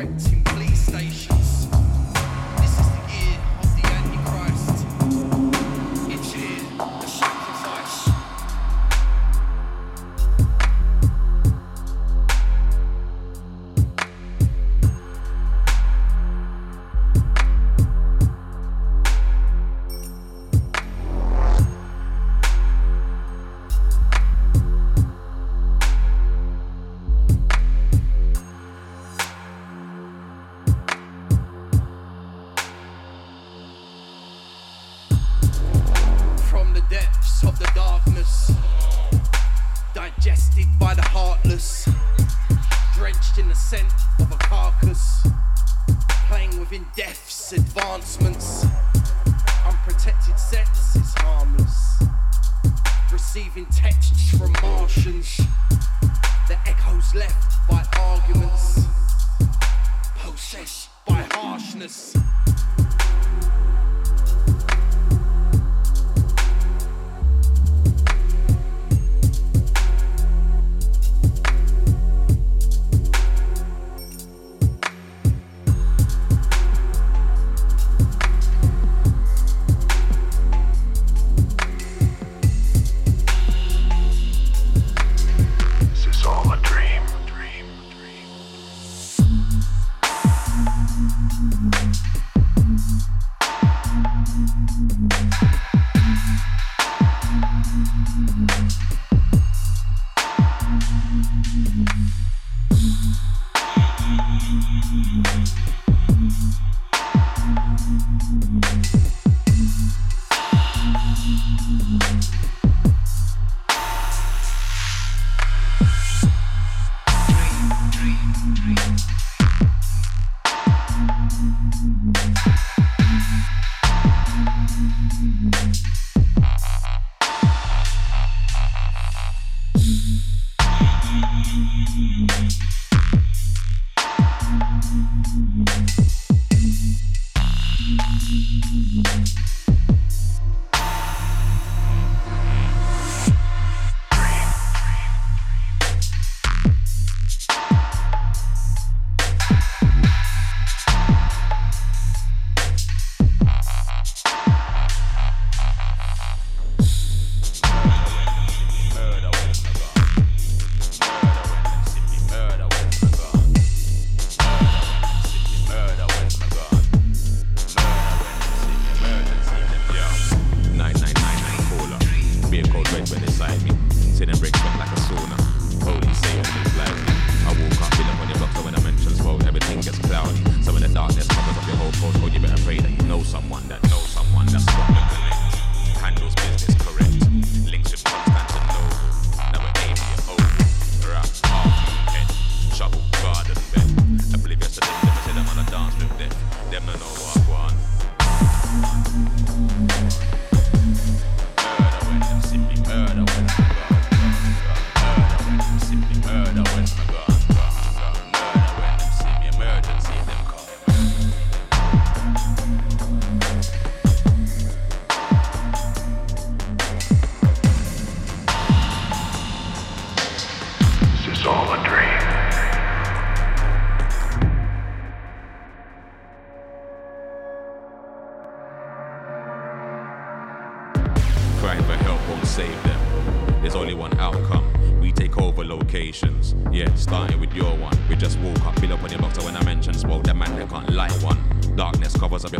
innocence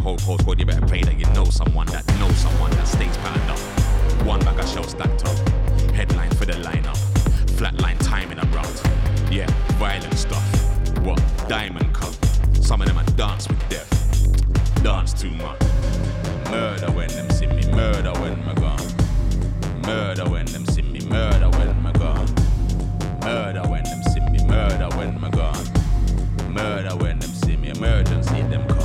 whole postcode, you better pray that you know someone that knows someone that stays patterned up. One bag of shells stacked up. Headline for the lineup. Flatline timing abrupt. Yeah, violent stuff. What? Diamond cup. Some of them I dance with death. Dance too much. Murder when them see me. Murder when my gone. Murder when them see me. Murder when my gone. Murder when them see me. Murder when my gone. Murder when them see me. Emergency them. Gone.